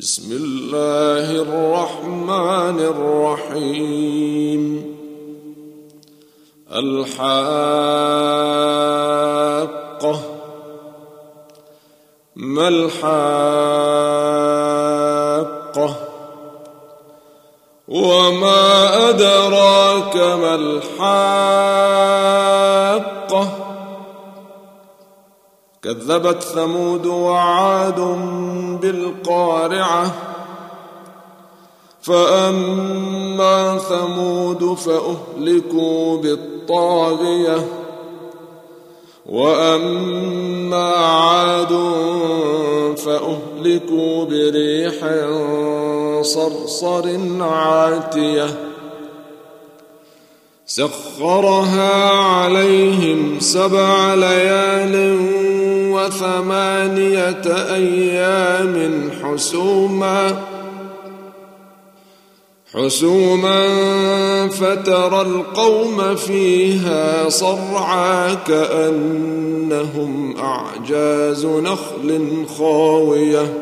بسم الله الرحمن الرحيم. الحاقة ما الحاقة وما أدراك ما الحاقة كذبت ثمود وعاد بالقارعة. فأما ثمود فأهلكوا بالطاغية. وأما عاد فأهلكوا بريح صرصر عاتية. سخرها عليهم سبع ليال وثمانية أيام حسوما حسوما فترى القوم فيها صرعى كأنهم أعجاز نخل خاوية.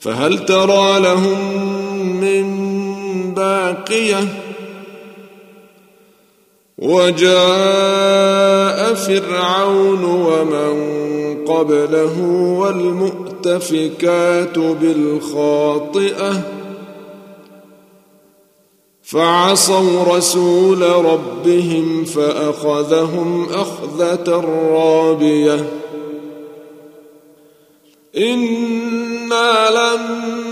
فهل ترى لهم من باقية؟ وجاء فرعون ومن قبله والمؤتفكات بالخاطئة فعصوا رسول ربهم فأخذهم أخذة رابية إنا لما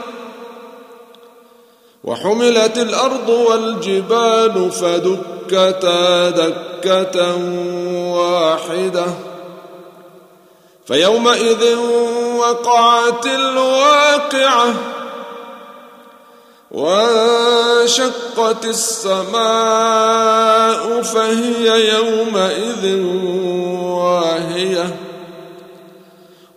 وحملت الأرض والجبال فدكتا دكة واحدة. فيومئذ وقعت الواقعة وانشقت السماء فهي يومئذ واهية.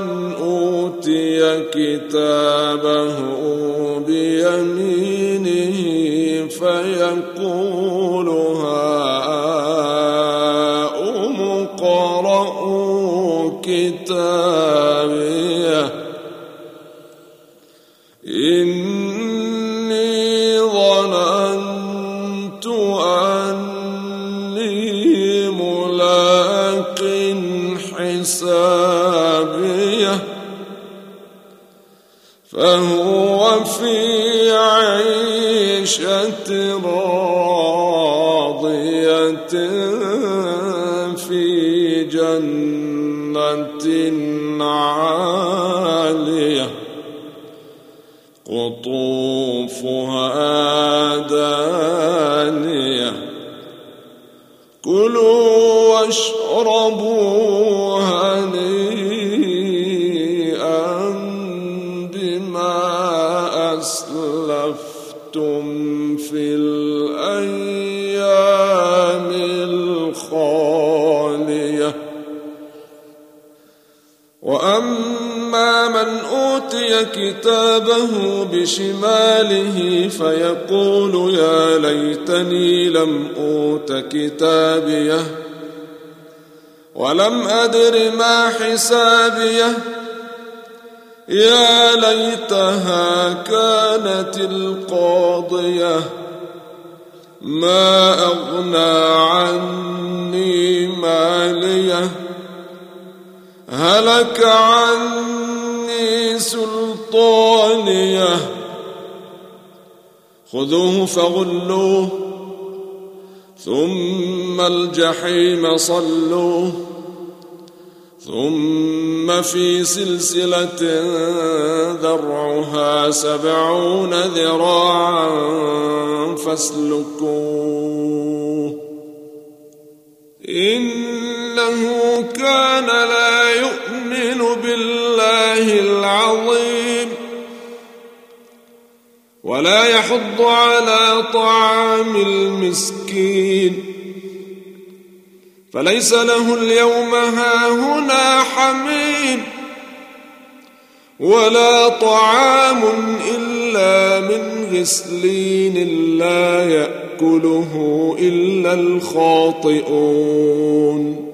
من أوتي كتابه بيمينه فيقول هاؤم اقرءوا كتابيه حسابيه فهو في عيشة راضية في جنة عالية. قطوفها دانية كلوا واشربوا هنيئا بما أسلفتم في الأيام الخالية. وأما من اوتي كتابه بشماله فيقول يا ليتني لم اوت كتابيه ولم ادر ما حسابيه يا ليتها كانت القاضيه ما اغنى عني ماليه هلك عني سلطانية. خذوه فغلوه ثم الجحيم صلوه ثم في سلسلة ذرعها سبعون ذراعا فاسلكوه. إنه كان لا بالله العظيم. ولا يحض على طعام المسكين. فليس له اليوم هاهنا حميم. ولا طعام إلا من غسلين لا يأكله إلا الخاطئون.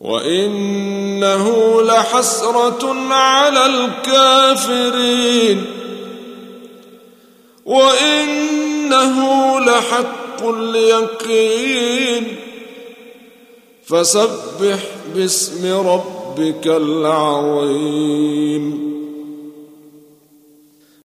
وإنه لحسرة على الكافرين. وإنه لحق اليقين. فسبح باسم ربك العظيم.